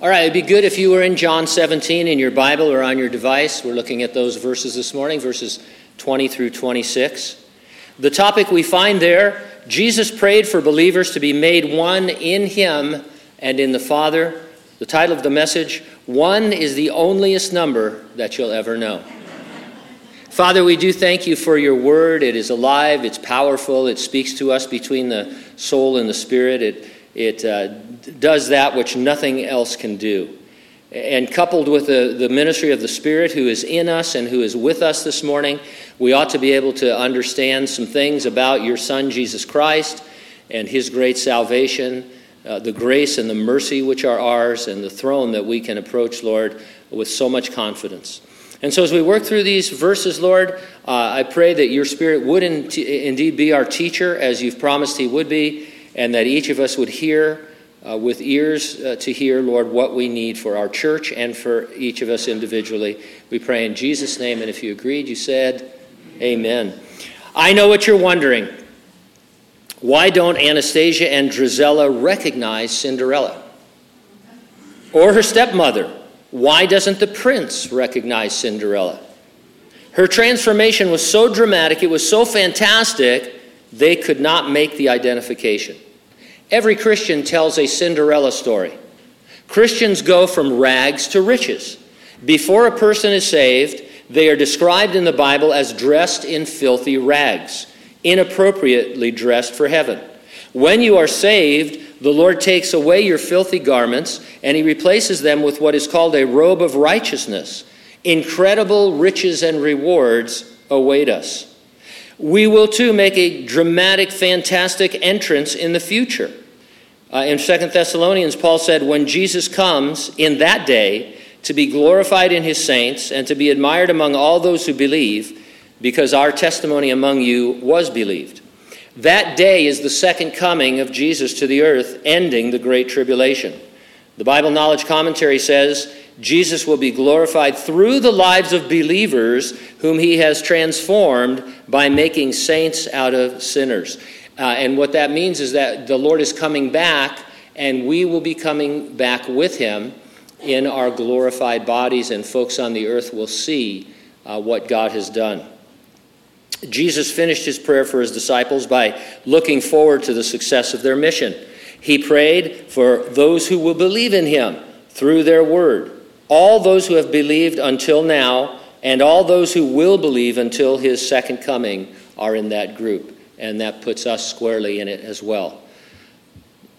All right, it'd be good if you were in John 17 in your Bible or on your device. We're looking at those verses this morning, verses 20 through 26. The topic we find there Jesus prayed for believers to be made one in Him and in the Father. The title of the message One is the onlyest number that you'll ever know. Father, we do thank you for your word. It is alive, it's powerful, it speaks to us between the soul and the spirit. It, it uh, does that which nothing else can do. And coupled with the, the ministry of the Spirit who is in us and who is with us this morning, we ought to be able to understand some things about your Son, Jesus Christ, and his great salvation, uh, the grace and the mercy which are ours, and the throne that we can approach, Lord, with so much confidence. And so, as we work through these verses, Lord, uh, I pray that your Spirit would in indeed be our teacher, as you've promised he would be, and that each of us would hear uh, with ears uh, to hear, Lord, what we need for our church and for each of us individually. We pray in Jesus' name, and if you agreed, you said, Amen. I know what you're wondering. Why don't Anastasia and Drizella recognize Cinderella? Or her stepmother? Why doesn't the prince recognize Cinderella? Her transformation was so dramatic, it was so fantastic, they could not make the identification. Every Christian tells a Cinderella story. Christians go from rags to riches. Before a person is saved, they are described in the Bible as dressed in filthy rags, inappropriately dressed for heaven. When you are saved, the Lord takes away your filthy garments and he replaces them with what is called a robe of righteousness. Incredible riches and rewards await us. We will too make a dramatic, fantastic entrance in the future. Uh, in Second Thessalonians, Paul said, When Jesus comes in that day to be glorified in his saints and to be admired among all those who believe, because our testimony among you was believed. That day is the second coming of Jesus to the earth, ending the Great Tribulation. The Bible Knowledge Commentary says Jesus will be glorified through the lives of believers whom he has transformed by making saints out of sinners. Uh, and what that means is that the Lord is coming back, and we will be coming back with him in our glorified bodies, and folks on the earth will see uh, what God has done. Jesus finished his prayer for his disciples by looking forward to the success of their mission. He prayed for those who will believe in him through their word all those who have believed until now, and all those who will believe until his second coming are in that group. And that puts us squarely in it as well.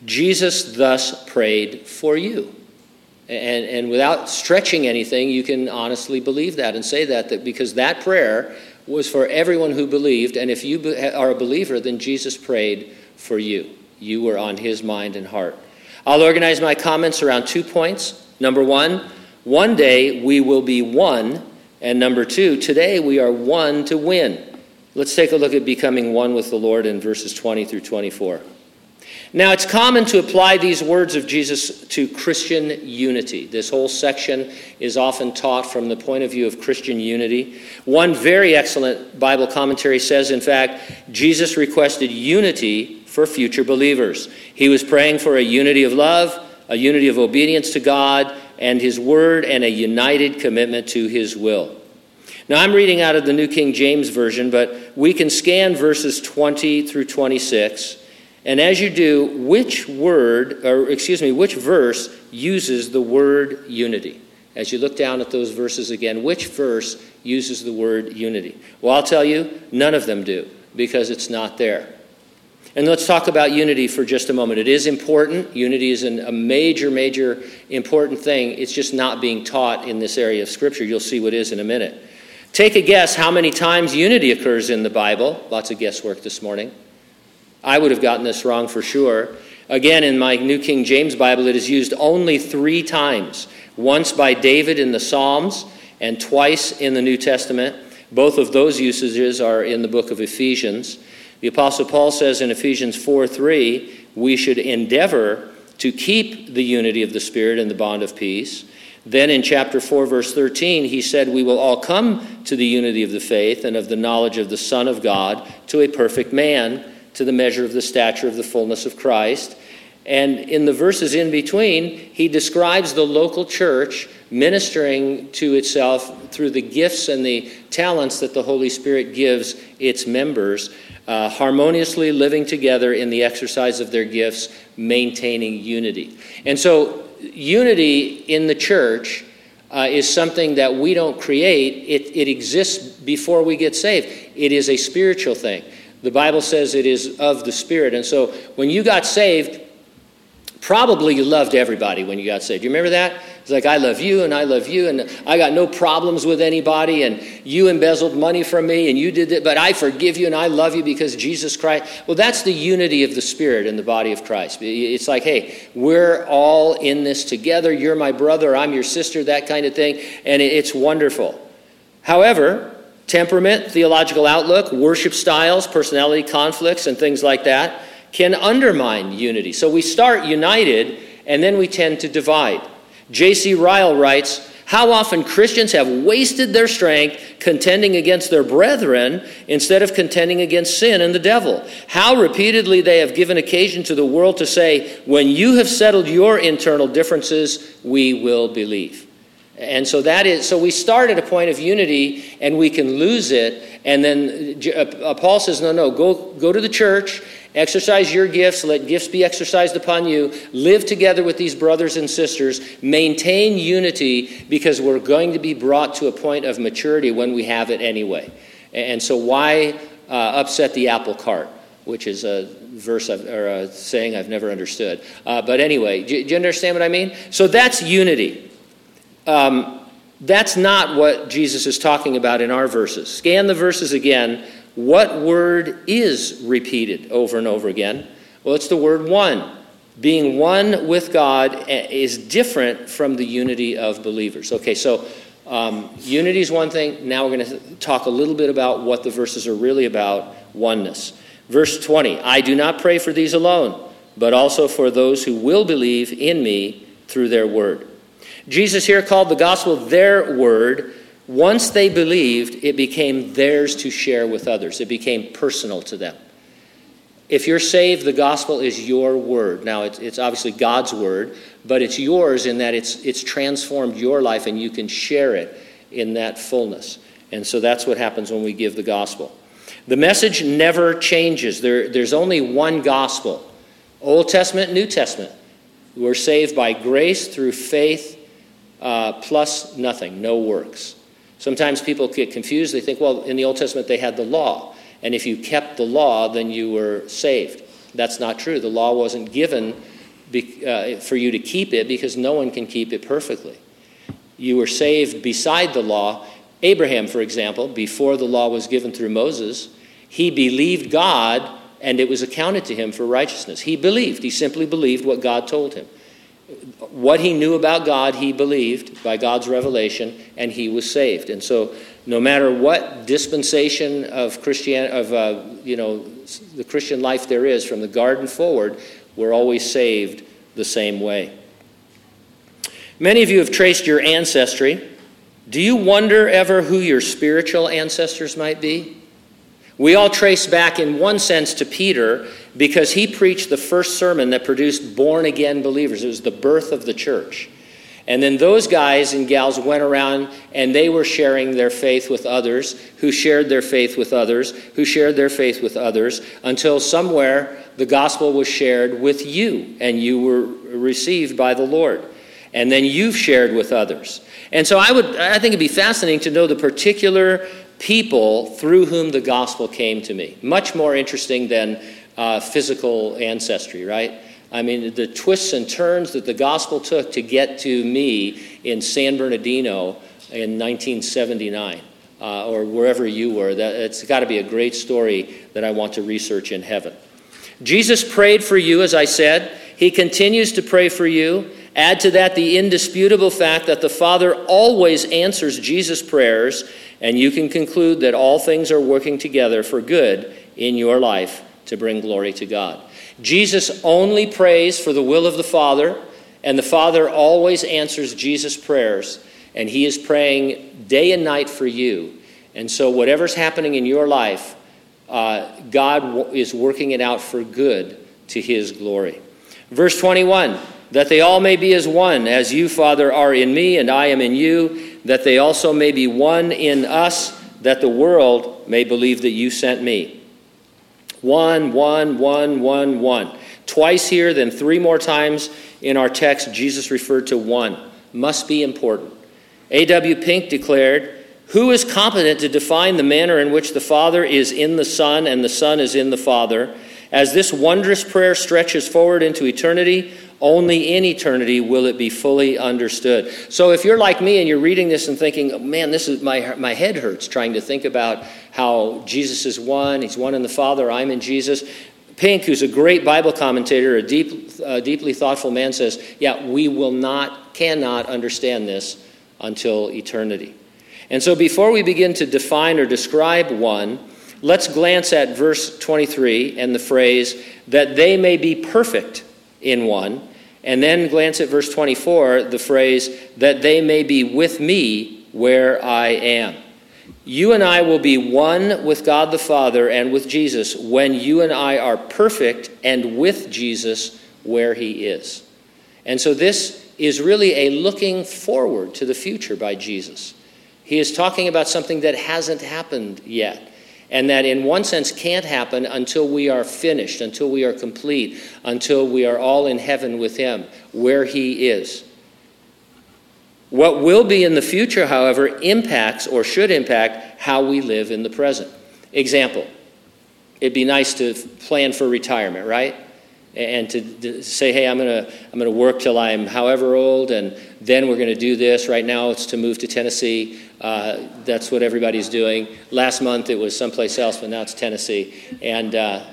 Jesus thus prayed for you. And, and without stretching anything, you can honestly believe that and say that, that because that prayer was for everyone who believed. And if you are a believer, then Jesus prayed for you. You were on his mind and heart. I'll organize my comments around two points. Number one, one day we will be one. And number two, today we are one to win. Let's take a look at becoming one with the Lord in verses 20 through 24. Now, it's common to apply these words of Jesus to Christian unity. This whole section is often taught from the point of view of Christian unity. One very excellent Bible commentary says, in fact, Jesus requested unity for future believers. He was praying for a unity of love, a unity of obedience to God, and His Word and a united commitment to His will. Now, I'm reading out of the New King James Version, but we can scan verses 20 through 26. And as you do, which word, or excuse me, which verse uses the word unity? As you look down at those verses again, which verse uses the word unity? Well, I'll tell you, none of them do, because it's not there. And let's talk about unity for just a moment. It is important. Unity is an, a major, major important thing. It's just not being taught in this area of Scripture. You'll see what is in a minute. Take a guess how many times unity occurs in the Bible. Lots of guesswork this morning. I would have gotten this wrong for sure. Again, in my New King James Bible, it is used only three times once by David in the Psalms, and twice in the New Testament. Both of those usages are in the book of Ephesians. The Apostle Paul says in Ephesians 4 3, we should endeavor to keep the unity of the Spirit and the bond of peace. Then in chapter 4, verse 13, he said, We will all come to the unity of the faith and of the knowledge of the Son of God, to a perfect man, to the measure of the stature of the fullness of Christ. And in the verses in between, he describes the local church ministering to itself through the gifts and the talents that the Holy Spirit gives its members, uh, harmoniously living together in the exercise of their gifts, maintaining unity. And so, unity in the church uh, is something that we don't create, it, it exists before we get saved. It is a spiritual thing. The Bible says it is of the Spirit. And so, when you got saved, Probably you loved everybody when you got saved. You remember that? It's like, I love you and I love you and I got no problems with anybody and you embezzled money from me and you did it, but I forgive you and I love you because Jesus Christ. Well, that's the unity of the Spirit in the body of Christ. It's like, hey, we're all in this together. You're my brother, I'm your sister, that kind of thing. And it's wonderful. However, temperament, theological outlook, worship styles, personality conflicts, and things like that can undermine unity. So we start united and then we tend to divide. J.C. Ryle writes How often Christians have wasted their strength contending against their brethren instead of contending against sin and the devil. How repeatedly they have given occasion to the world to say, When you have settled your internal differences, we will believe. And so that is so we start at a point of unity and we can lose it and then uh, Paul says no no go go to the church Exercise your gifts, let gifts be exercised upon you. Live together with these brothers and sisters. Maintain unity because we're going to be brought to a point of maturity when we have it anyway. And so, why uh, upset the apple cart? Which is a verse I've, or a saying I've never understood. Uh, but anyway, do, you understand what I mean? So, that's unity. Um, that's not what Jesus is talking about in our verses. Scan the verses again what word is repeated over and over again? Well, it's the word one. Being one with God is different from the unity of believers. Okay, so um, unity is one thing. Now we're going to talk a little bit about what the verses are really about oneness. Verse 20 I do not pray for these alone, but also for those who will believe in me through their word. Jesus here called the gospel their word once they believed, it became theirs to share with others. It became personal to them. If you're saved, the gospel is your word. Now, it's, it's obviously God's word, but it's yours in that it's, it's transformed your life and you can share it in that fullness. And so that's what happens when we give the gospel. The message never changes. There, there's only one gospel Old Testament, New Testament. We're saved by grace through faith uh, plus nothing, no works. Sometimes people get confused. They think, well, in the Old Testament they had the law, and if you kept the law, then you were saved. That's not true. The law wasn't given be, uh, for you to keep it because no one can keep it perfectly. You were saved beside the law. Abraham, for example, before the law was given through Moses, he believed God and it was accounted to him for righteousness. He believed. He simply believed what God told him what he knew about God, he believed by God's revelation, and he was saved. And so, no matter what dispensation of Christian, of uh, you know, the Christian life there is, from the garden forward, we're always saved the same way. Many of you have traced your ancestry. Do you wonder ever who your spiritual ancestors might be? We all trace back, in one sense, to Peter because he preached the first sermon that produced born again believers. It was the birth of the church. And then those guys and gals went around and they were sharing their faith with others, who shared their faith with others, who shared their faith with others, until somewhere the gospel was shared with you and you were received by the Lord. And then you've shared with others. And so I would I think it'd be fascinating to know the particular people through whom the gospel came to me. Much more interesting than uh, physical ancestry, right? I mean, the twists and turns that the gospel took to get to me in San Bernardino in 1979. Uh, or wherever you were. That, it's got to be a great story that I want to research in heaven. Jesus prayed for you, as I said. He continues to pray for you. Add to that the indisputable fact that the Father always answers Jesus' prayers and you can conclude that all things are working together for good in your life to bring glory to God. Jesus only prays for the will of the Father, and the Father always answers Jesus' prayers, and He is praying day and night for you. And so, whatever's happening in your life, uh, God is working it out for good to His glory. Verse 21 that they all may be as one, as you, Father, are in me, and I am in you, that they also may be one in us, that the world may believe that you sent me. One, one, one, one, one. Twice here, then three more times in our text, Jesus referred to one. Must be important. A.W. Pink declared, Who is competent to define the manner in which the Father is in the Son and the Son is in the Father? As this wondrous prayer stretches forward into eternity, only in eternity will it be fully understood. So if you're like me and you're reading this and thinking, man, this is my, my head hurts trying to think about how Jesus is one, he's one in the Father, I'm in Jesus. Pink, who's a great Bible commentator, a deep, uh, deeply thoughtful man, says, yeah, we will not, cannot understand this until eternity. And so before we begin to define or describe one, let's glance at verse 23 and the phrase, that they may be perfect in one and then glance at verse 24, the phrase, that they may be with me where I am. You and I will be one with God the Father and with Jesus when you and I are perfect and with Jesus where he is. And so this is really a looking forward to the future by Jesus. He is talking about something that hasn't happened yet and that in one sense can't happen until we are finished, until we are complete, until we are all in heaven with Him, where He is. What will be in the future, however, impacts or should impact how we live in the present. Example it'd be nice to plan for retirement, right? And to, to say, hey, I'm going to I'm to work till I'm however old, and then we're going to do this. Right now, it's to move to Tennessee. Uh, that's what everybody's doing. Last month, it was someplace else, but now it's Tennessee. And uh,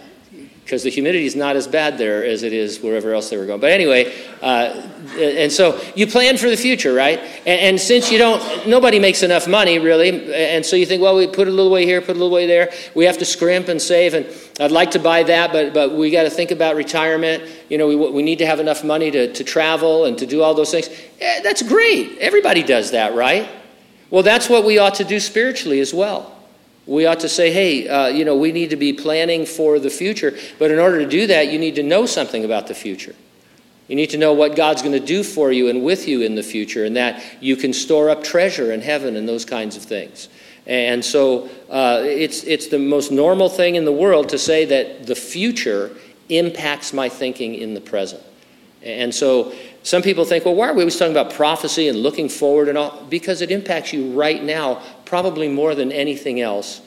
because the humidity is not as bad there as it is wherever else they were going. But anyway, uh, and so you plan for the future, right? And, and, since you don't, nobody makes enough money really, and so you think, well, we put a little way here, put a little way there. We have to scrimp and save, and I'd like to buy that, but but we got to think about retirement. You know, we we need to have enough money to to travel and to do all those things. Yeah, that's great. Everybody does that, right? Well, that's what we ought to do spiritually as well we ought to say, hey, uh, you know, we need to be planning for the future. But in order to do that, you need to know something about the future. You need to know what God's going to do for you and with you in the future, and that you can store up treasure in heaven and those kinds of things. And so uh, it's, it's the most normal thing in the world to say that the future impacts my thinking in the present. And so some people think, well, why are we always talking about prophecy and looking forward and all? Because it impacts you right now, probably more than anything else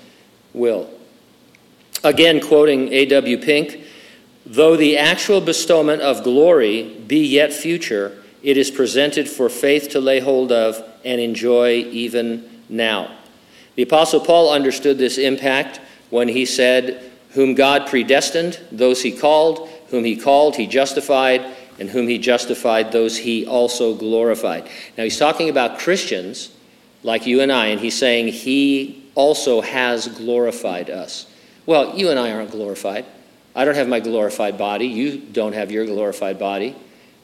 will. Again, quoting A.W. Pink, though the actual bestowment of glory be yet future, it is presented for faith to lay hold of and enjoy even now. The Apostle Paul understood this impact when he said, Whom God predestined, those he called, whom he called, he justified, and whom he justified, those he also glorified. Now he's talking about Christians like you and I, and he's saying he also has glorified us. Well, you and I aren't glorified. I don't have my glorified body. You don't have your glorified body.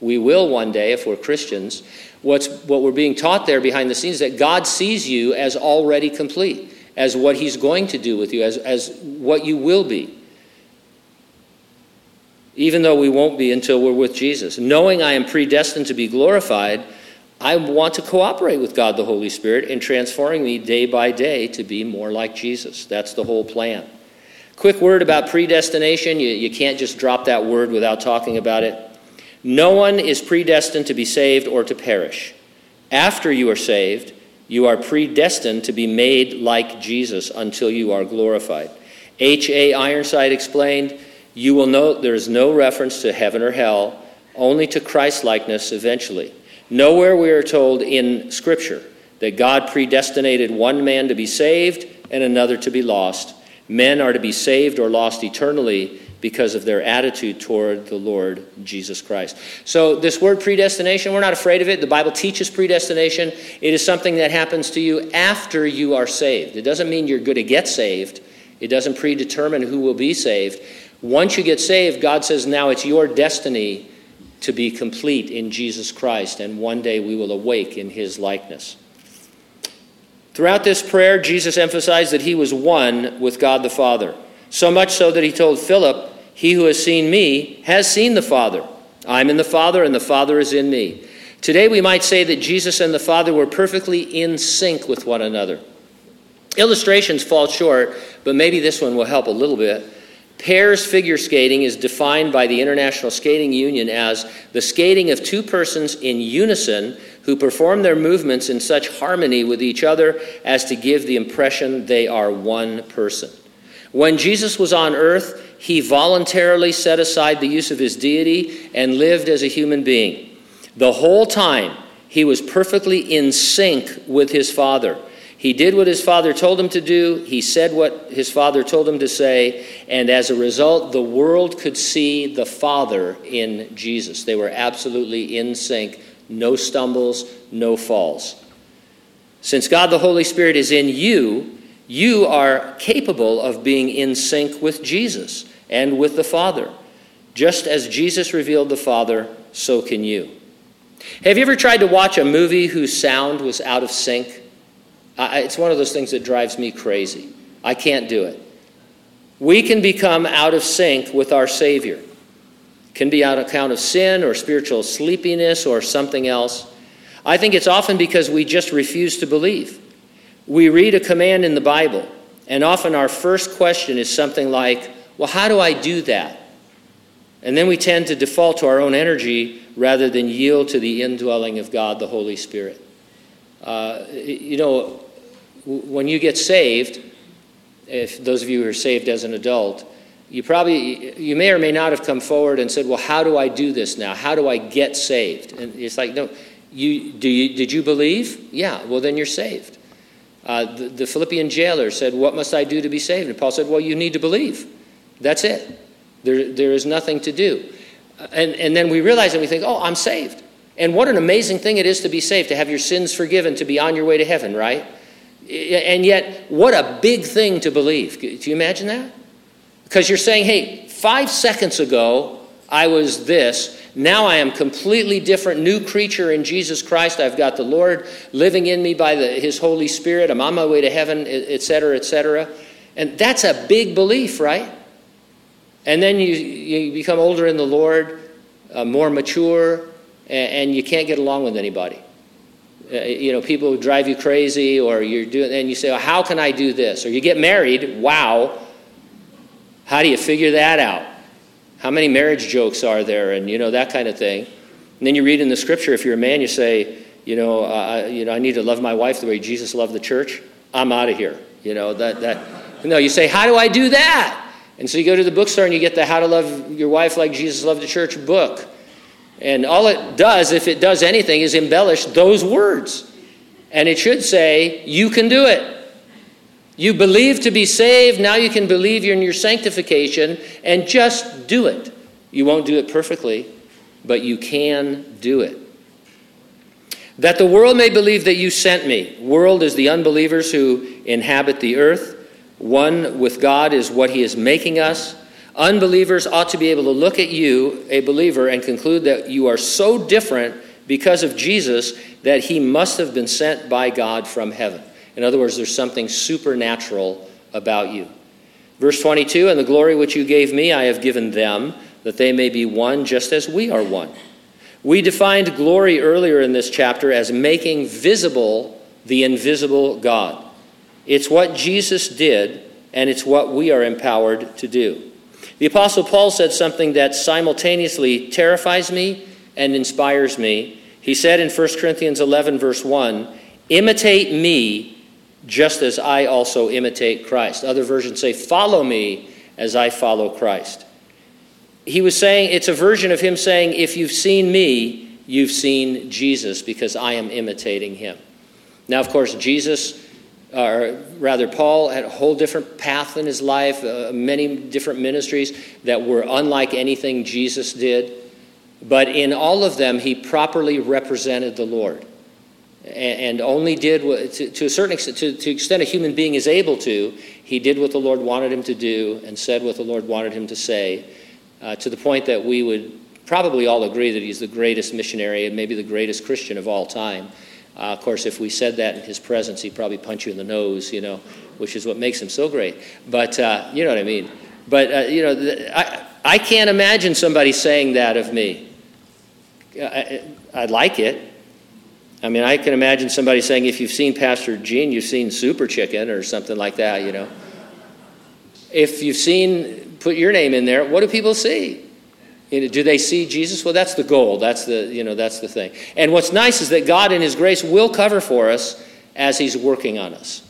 We will one day if we're Christians. What's, what we're being taught there behind the scenes is that God sees you as already complete, as what He's going to do with you, as, as what you will be even though we won't be until we're with Jesus. Knowing I am predestined to be glorified, I want to cooperate with God the Holy Spirit in transforming me day by day to be more like Jesus. That's the whole plan. Quick word about predestination. You, you can't just drop that word without talking about it. No one is predestined to be saved or to perish. After you are saved, you are predestined to be made like Jesus until you are glorified. H.A. Ironside explained you will note there is no reference to heaven or hell, only to Christ likeness eventually. Nowhere we are told in Scripture that God predestinated one man to be saved and another to be lost. Men are to be saved or lost eternally because of their attitude toward the Lord Jesus Christ. So, this word predestination, we're not afraid of it. The Bible teaches predestination. It is something that happens to you after you are saved. It doesn't mean you're going to get saved, it doesn't predetermine who will be saved. Once you get saved, God says, now it's your destiny to be complete in Jesus Christ, and one day we will awake in his likeness. Throughout this prayer, Jesus emphasized that he was one with God the Father, so much so that he told Philip, He who has seen me has seen the Father. I'm in the Father, and the Father is in me. Today, we might say that Jesus and the Father were perfectly in sync with one another. Illustrations fall short, but maybe this one will help a little bit. Pairs figure skating is defined by the International Skating Union as the skating of two persons in unison who perform their movements in such harmony with each other as to give the impression they are one person. When Jesus was on earth, he voluntarily set aside the use of his deity and lived as a human being. The whole time, he was perfectly in sync with his Father. He did what his father told him to do. He said what his father told him to say. And as a result, the world could see the Father in Jesus. They were absolutely in sync. No stumbles, no falls. Since God the Holy Spirit is in you, you are capable of being in sync with Jesus and with the Father. Just as Jesus revealed the Father, so can you. Have you ever tried to watch a movie whose sound was out of sync? I, it's one of those things that drives me crazy. I can't do it. We can become out of sync with our Savior. Can be on account of sin or spiritual sleepiness or something else. I think it's often because we just refuse to believe. We read a command in the Bible, and often our first question is something like, Well, how do I do that? And then we tend to default to our own energy rather than yield to the indwelling of God, the Holy Spirit. Uh, you know, when you get saved, if those of you who are saved as an adult, you probably you may or may not have come forward and said, "Well, how do I do this now? How do I get saved?" And it's like, no, you do you did you believe? Yeah, well then you're saved. Uh, the, the Philippian jailer said, "What must I do to be saved?" And Paul said, "Well, you need to believe. That's it. There there is nothing to do." And and then we realize and we think, "Oh, I'm saved." And what an amazing thing it is to be saved, to have your sins forgiven, to be on your way to heaven, right? And yet, what a big thing to believe. Do you imagine that? Because you're saying, hey, five seconds ago, I was this. Now I am completely different, new creature in Jesus Christ. I've got the Lord living in me by the, His Holy Spirit. I'm on my way to heaven, etc., etc. And that's a big belief, right? And then you, you become older in the Lord, uh, more mature, and, and you can't get along with anybody. Uh, you know, people drive you crazy, or you're doing, and you say, well, "How can I do this?" Or you get married. Wow. How do you figure that out? How many marriage jokes are there, and you know that kind of thing. And then you read in the scripture, if you're a man, you say, you know, uh, you know, I need to love my wife the way Jesus loved the church. I'm out of here. You know that that. No, you say, how do I do that? And so you go to the bookstore and you get the How to Love Your Wife Like Jesus Loved the Church book. And all it does, if it does anything, is embellish those words. And it should say, You can do it. You believe to be saved, now you can believe in your sanctification, and just do it. You won't do it perfectly, but you can do it. That the world may believe that you sent me. World is the unbelievers who inhabit the earth. One with God is what he is making us. Unbelievers ought to be able to look at you, a believer, and conclude that you are so different because of Jesus that he must have been sent by God from heaven. In other words, there's something supernatural about you. Verse 22 And the glory which you gave me, I have given them, that they may be one just as we are one. We defined glory earlier in this chapter as making visible the invisible God. It's what Jesus did, and it's what we are empowered to do. The Apostle Paul said something that simultaneously terrifies me and inspires me. He said in 1 Corinthians 11, verse 1, Imitate me just as I also imitate Christ. Other versions say, Follow me as I follow Christ. He was saying, it's a version of him saying, If you've seen me, you've seen Jesus because I am imitating him. Now, of course, Jesus or rather, Paul had a whole different path in his life, uh, many different ministries that were unlike anything Jesus did. But in all of them, he properly represented the Lord and, only did what, to, to, a certain extent, to, to extent a human being is able to, he did what the Lord wanted him to do and said what the Lord wanted him to say, uh, to the point that we would probably all agree that he's the greatest missionary and maybe the greatest Christian of all time. Uh, of course, if we said that in his presence, he'd probably punch you in the nose, you know, which is what makes him so great. But uh, you know what I mean. But uh, you know, I I can't imagine somebody saying that of me. I, I like it. I mean, I can imagine somebody saying, if you've seen Pastor Gene, you've seen Super Chicken or something like that, you know. If you've seen, put your name in there, what do people see? Do they see Jesus? Well, that's the goal. That's the, you know, that's the thing. And what's nice is that God in His grace will cover for us as He's working on us.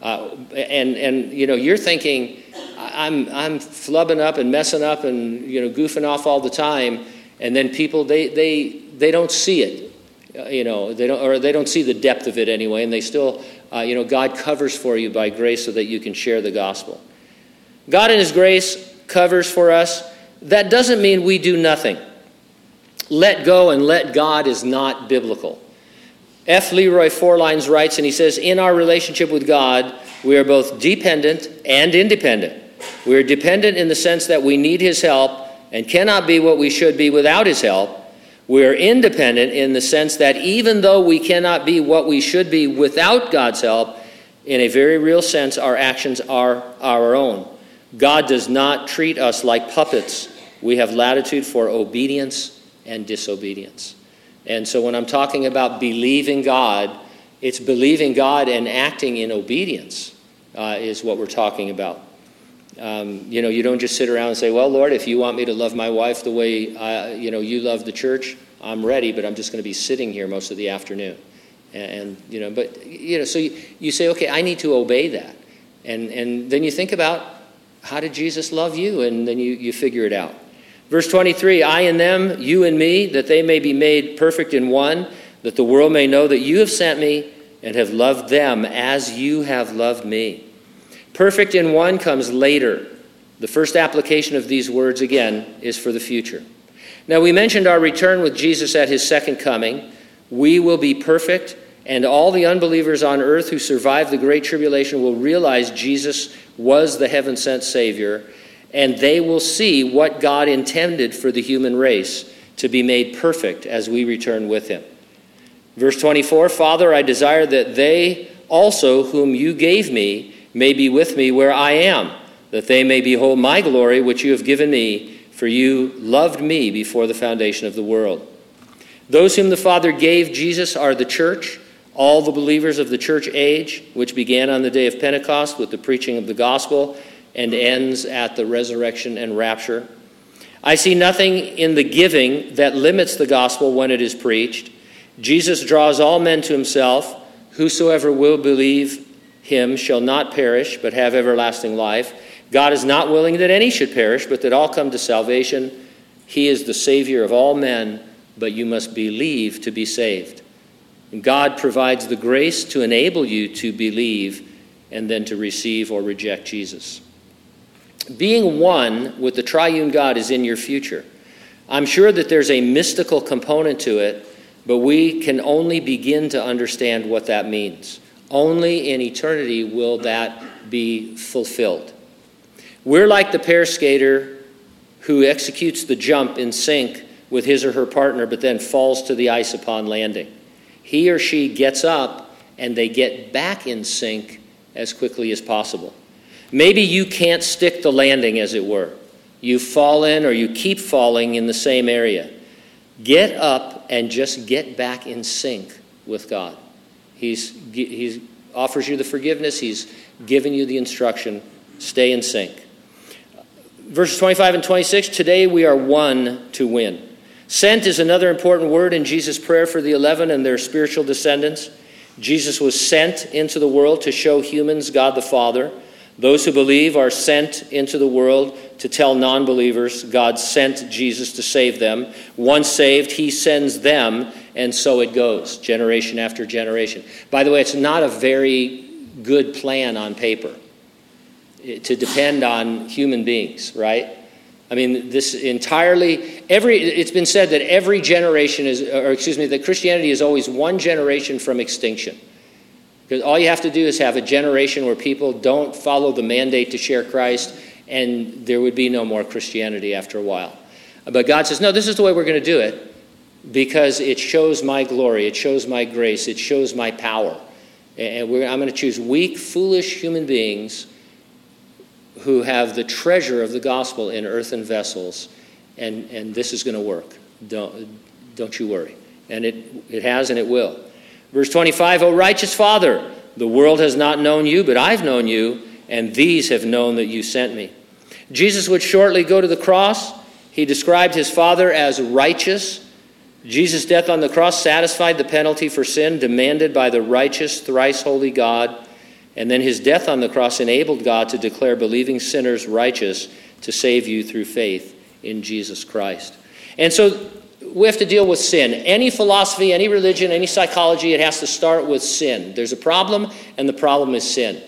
Uh, and, and, you know, you're thinking, I'm, I'm flubbing up and messing up and, you know, goofing off all the time. And then people, they, they, they don't see it. Uh, you know, they don't, or they don't see the depth of it anyway. And they still, uh, you know, God covers for you by grace so that you can share the gospel. God in His grace covers for us that doesn't mean we do nothing. Let go and let God is not biblical. F. Leroy Forlines writes, and he says, In our relationship with God, we are both dependent and independent. We are dependent in the sense that we need His help and cannot be what we should be without His help. We are independent in the sense that even though we cannot be what we should be without God's help, in a very real sense, our actions are our own. God does not treat us like puppets we have latitude for obedience and disobedience. And so when I'm talking about believing God, it's believing God and acting in obedience uh, is what we're talking about. Um, you know, you don't just sit around and say, "Well, Lord, if you want me to love my wife the way I, you know you love the church, I'm ready." But I'm just going to be sitting here most of the afternoon, and, and you know. But you know, so you, you say, "Okay, I need to obey that," and and then you think about how did Jesus love you, and then you you figure it out. Verse 23 I and them, you and me, that they may be made perfect in one, that the world may know that you have sent me and have loved them as you have loved me. Perfect in one comes later. The first application of these words, again, is for the future. Now, we mentioned our return with Jesus at his second coming. We will be perfect, and all the unbelievers on earth who survive the Great Tribulation will realize Jesus was the heaven sent Savior and they will see what God intended for the human race to be made perfect as we return with him. Verse 24 Father, I desire that they also, whom you gave me, may be with me where I am, that they may behold my glory which you have given me, for you loved me before the foundation of the world. Those whom the Father gave Jesus are the church, all the believers of the church age, which began on the day of Pentecost with the preaching of the gospel and ends at the resurrection and rapture. I see nothing in the giving that limits the gospel when it is preached. Jesus draws all men to himself. Whosoever will believe him shall not perish, but have everlasting life. God is not willing that any should perish, but that all come to salvation. He is the Savior of all men, but you must believe to be saved. And God provides the grace to enable you to believe and then to receive or reject Jesus. Being one with the triune God is in your future. I'm sure that there's a mystical component to it, but we can only begin to understand what that means. Only in eternity will that be fulfilled. We're like the pair skater who executes the jump in sync with his or her partner, but then falls to the ice upon landing. He or she gets up and they get back in sync as quickly as possible. Maybe you can't stick the landing, as it were. You fall in or you keep falling in the same area. Get up and just get back in sync with God. He's, he offers you the forgiveness, He's given you the instruction. Stay in sync. Verses 25 and 26 today we are one to win. Sent is another important word in Jesus' prayer for the 11 and their spiritual descendants. Jesus was sent into the world to show humans God the Father. Those who believe are sent into the world to tell non believers God sent Jesus to save them. Once saved, he sends them, and so it goes, generation after generation. By the way, it's not a very good plan on paper eh, to depend on human beings, right? I mean, this entirely, every, it's been said that every generation is, or excuse me, that Christianity is always one generation from extinction. Because all you have to do is have a generation where people don't follow the mandate to share Christ, and there would be no more Christianity after a while. But God says, no, this is the way we're going to do it because it shows my glory, it shows my grace, it shows my power. And I'm going to choose weak, foolish human beings who have the treasure of the gospel in earthen vessels, and, and this is going to work. Don't, Don't you worry. And it, it has and it will. Verse 25, O righteous Father, the world has not known you, but I've known you, and these have known that you sent me. Jesus would shortly go to the cross. He described his Father as righteous. Jesus' death on the cross satisfied the penalty for sin demanded by the righteous, thrice holy God. And then his death on the cross enabled God to declare believing sinners righteous to save you through faith in Jesus Christ. And so we have to deal with sin. Any philosophy, any religion, any psychology, it has to start with sin. There's a problem, and the problem is sin.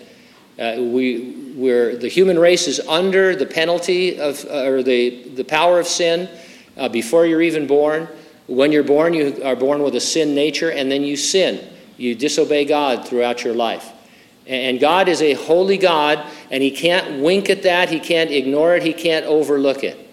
Uh, we, we're, the human race is under the penalty of, uh, or the, the power of sin uh, before you're even born. When you're born, you are born with a sin nature, and then you sin. You disobey God throughout your life. And God is a holy God, and He can't wink at that, He can't ignore it, He can't overlook it.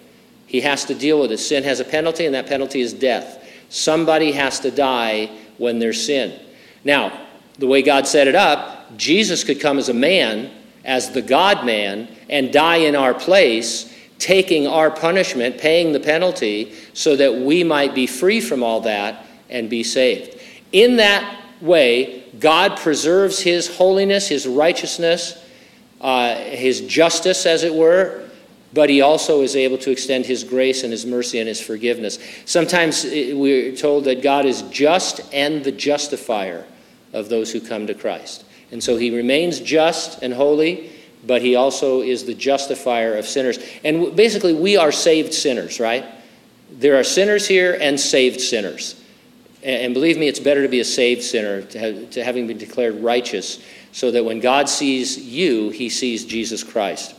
He has to deal with it. Sin has a penalty, and that penalty is death. Somebody has to die when there's sin. Now, the way God set it up, Jesus could come as a man, as the God man, and die in our place, taking our punishment, paying the penalty, so that we might be free from all that and be saved. In that way, God preserves His holiness, His righteousness, uh, His justice, as it were, but He also is able to extend His grace and His mercy and His forgiveness. Sometimes uh, we're told that God is just and the justifier of those who come to Christ. And so He remains just and holy, but He also is the justifier of sinners. And basically, we are saved sinners, right? There are sinners here and saved sinners. And believe me, it's better to be a saved sinner, to, have, to having been declared righteous, so that when God sees you, he sees Jesus Christ.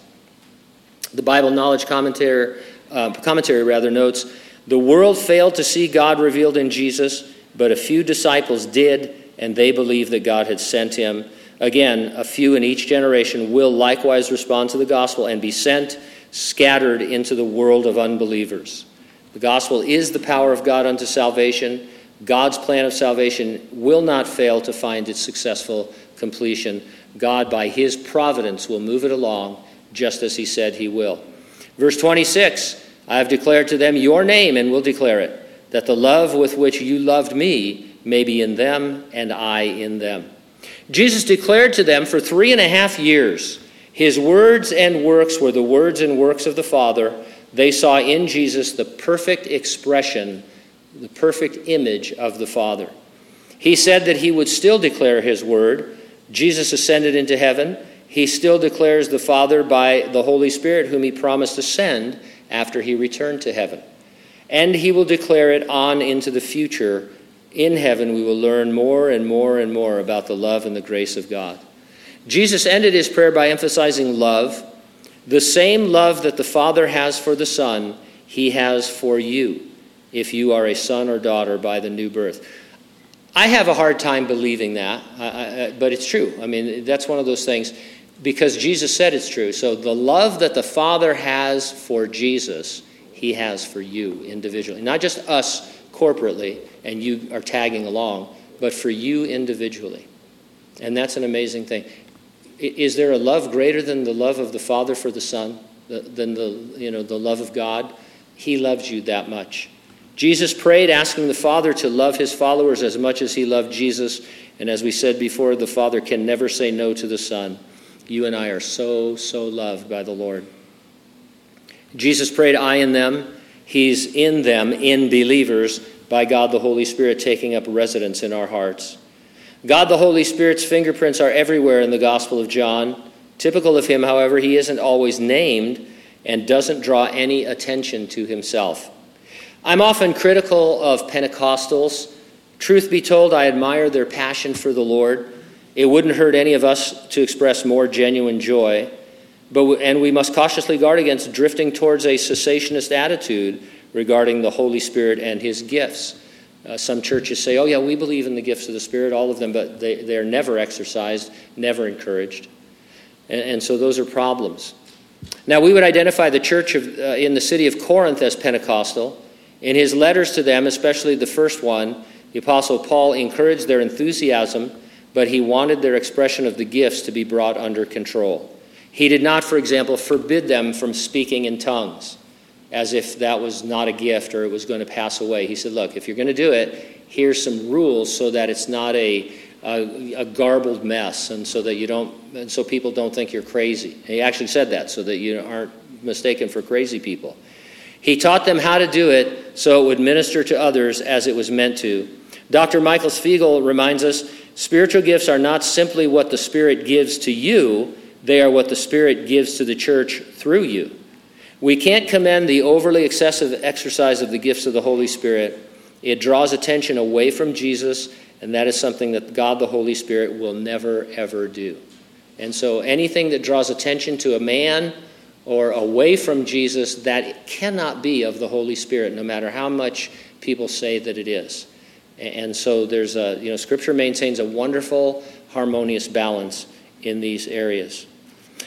The Bible Knowledge Commentary, uh, commentary rather notes the world failed to see God revealed in Jesus, but a few disciples did, and they believed that God had sent him. Again, a few in each generation will likewise respond to the gospel and be sent, scattered into the world of unbelievers. The gospel is the power of God unto salvation. God's plan of salvation will not fail to find its successful completion. God, by his providence, will move it along just as he said he will. Verse 26 I have declared to them your name and will declare it, that the love with which you loved me may be in them and I in them. Jesus declared to them for three and a half years his words and works were the words and works of the Father. They saw in Jesus the perfect expression the perfect image of the Father. He said that he would still declare his word. Jesus ascended into heaven. He still declares the Father by the Holy Spirit, whom he promised to send after he returned to heaven. And he will declare it on into the future. In heaven, we will learn more and more and more about the love and the grace of God. Jesus ended his prayer by emphasizing love. The same love that the Father has for the Son, he has for you if you are a son or daughter by the new birth. I have a hard time believing that, but it's true. I mean, that's one of those things because Jesus said it's true. So the love that the Father has for Jesus, he has for you individually. Not just us corporately, and you are tagging along, but for you individually. And that's an amazing thing. Is there a love greater than the love of the Father for the Son, than the, you know, the love of God? He loves you that much. Jesus prayed, asking the Father to love his followers as much as he loved Jesus. And as we said before, the Father can never say no to the Son. You and I are so, so loved by the Lord. Jesus prayed, I in them. He's in them, in believers, by God the Holy Spirit taking up residence in our hearts. God the Holy Spirit's fingerprints are everywhere in the Gospel of John. Typical of him, however, he isn't always named and doesn't draw any attention to himself. I'm often critical of Pentecostals. Truth be told, I admire their passion for the Lord. It wouldn't hurt any of us to express more genuine joy. But, and we must cautiously guard against drifting towards a cessationist attitude regarding the Holy Spirit and his gifts. Uh, some churches say, oh, yeah, we believe in the gifts of the Spirit, all of them, but they, they're never exercised, never encouraged. And, and so those are problems. Now, we would identify the church of, uh, in the city of Corinth as Pentecostal. In his letters to them, especially the first one, the Apostle Paul encouraged their enthusiasm, but he wanted their expression of the gifts to be brought under control. He did not, for example, forbid them from speaking in tongues. as if that was not a gift or it was going to pass away. He said, Look, if you're going to do it, here's some rules so that it's not a, a, garbled mess and so that you don't, and so people don't think you're crazy. He actually said that so that you aren't mistaken for crazy people. He taught them how to do it so it would minister to others as it was meant to. Dr. Michael Spiegel reminds us spiritual gifts are not simply what the Spirit gives to you, they are what the Spirit gives to the church through you. We can't commend the overly excessive exercise of the gifts of the Holy Spirit. It draws attention away from Jesus, and that is something that God the Holy Spirit will never, ever do. And so anything that draws attention to a man or away from Jesus, that cannot be of the Holy Spirit, no matter how much people say that it is. And so there's a, you know, Scripture maintains a wonderful, harmonious balance in these areas.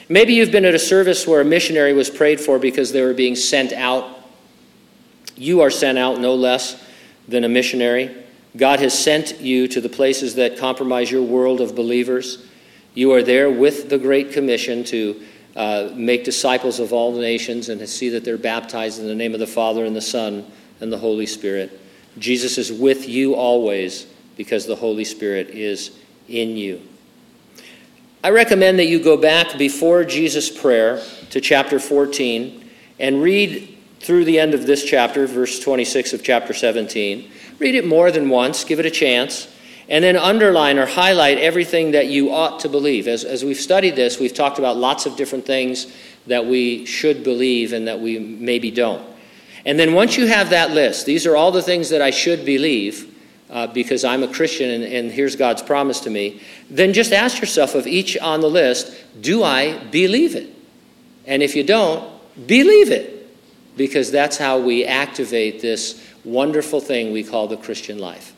Maybe you've been at a service where a missionary was prayed for because they were being sent out. You are sent out no less than a missionary. God has sent you to the places that compromise your world of believers. You are there with the Great Commission to uh, make disciples of all the nations and to see that they're baptized in the name of the Father and the Son and the Holy Spirit. Jesus is with you always because the Holy Spirit is in you. I recommend that you go back before Jesus' prayer to chapter 14 and read through the end of this chapter, verse 26 of chapter 17. Read it more than once, give it a chance, and then underline or highlight everything that you ought to believe. As, as we've studied this, we've talked about lots of different things that we should believe and that we maybe don't. And then once you have that list, these are all the things that I should believe uh, because I'm a Christian and, and here's God's promise to me, then just ask yourself of each on the list, do I believe it? And if you don't, believe it. Because that's how we activate this wonderful thing we call the Christian life.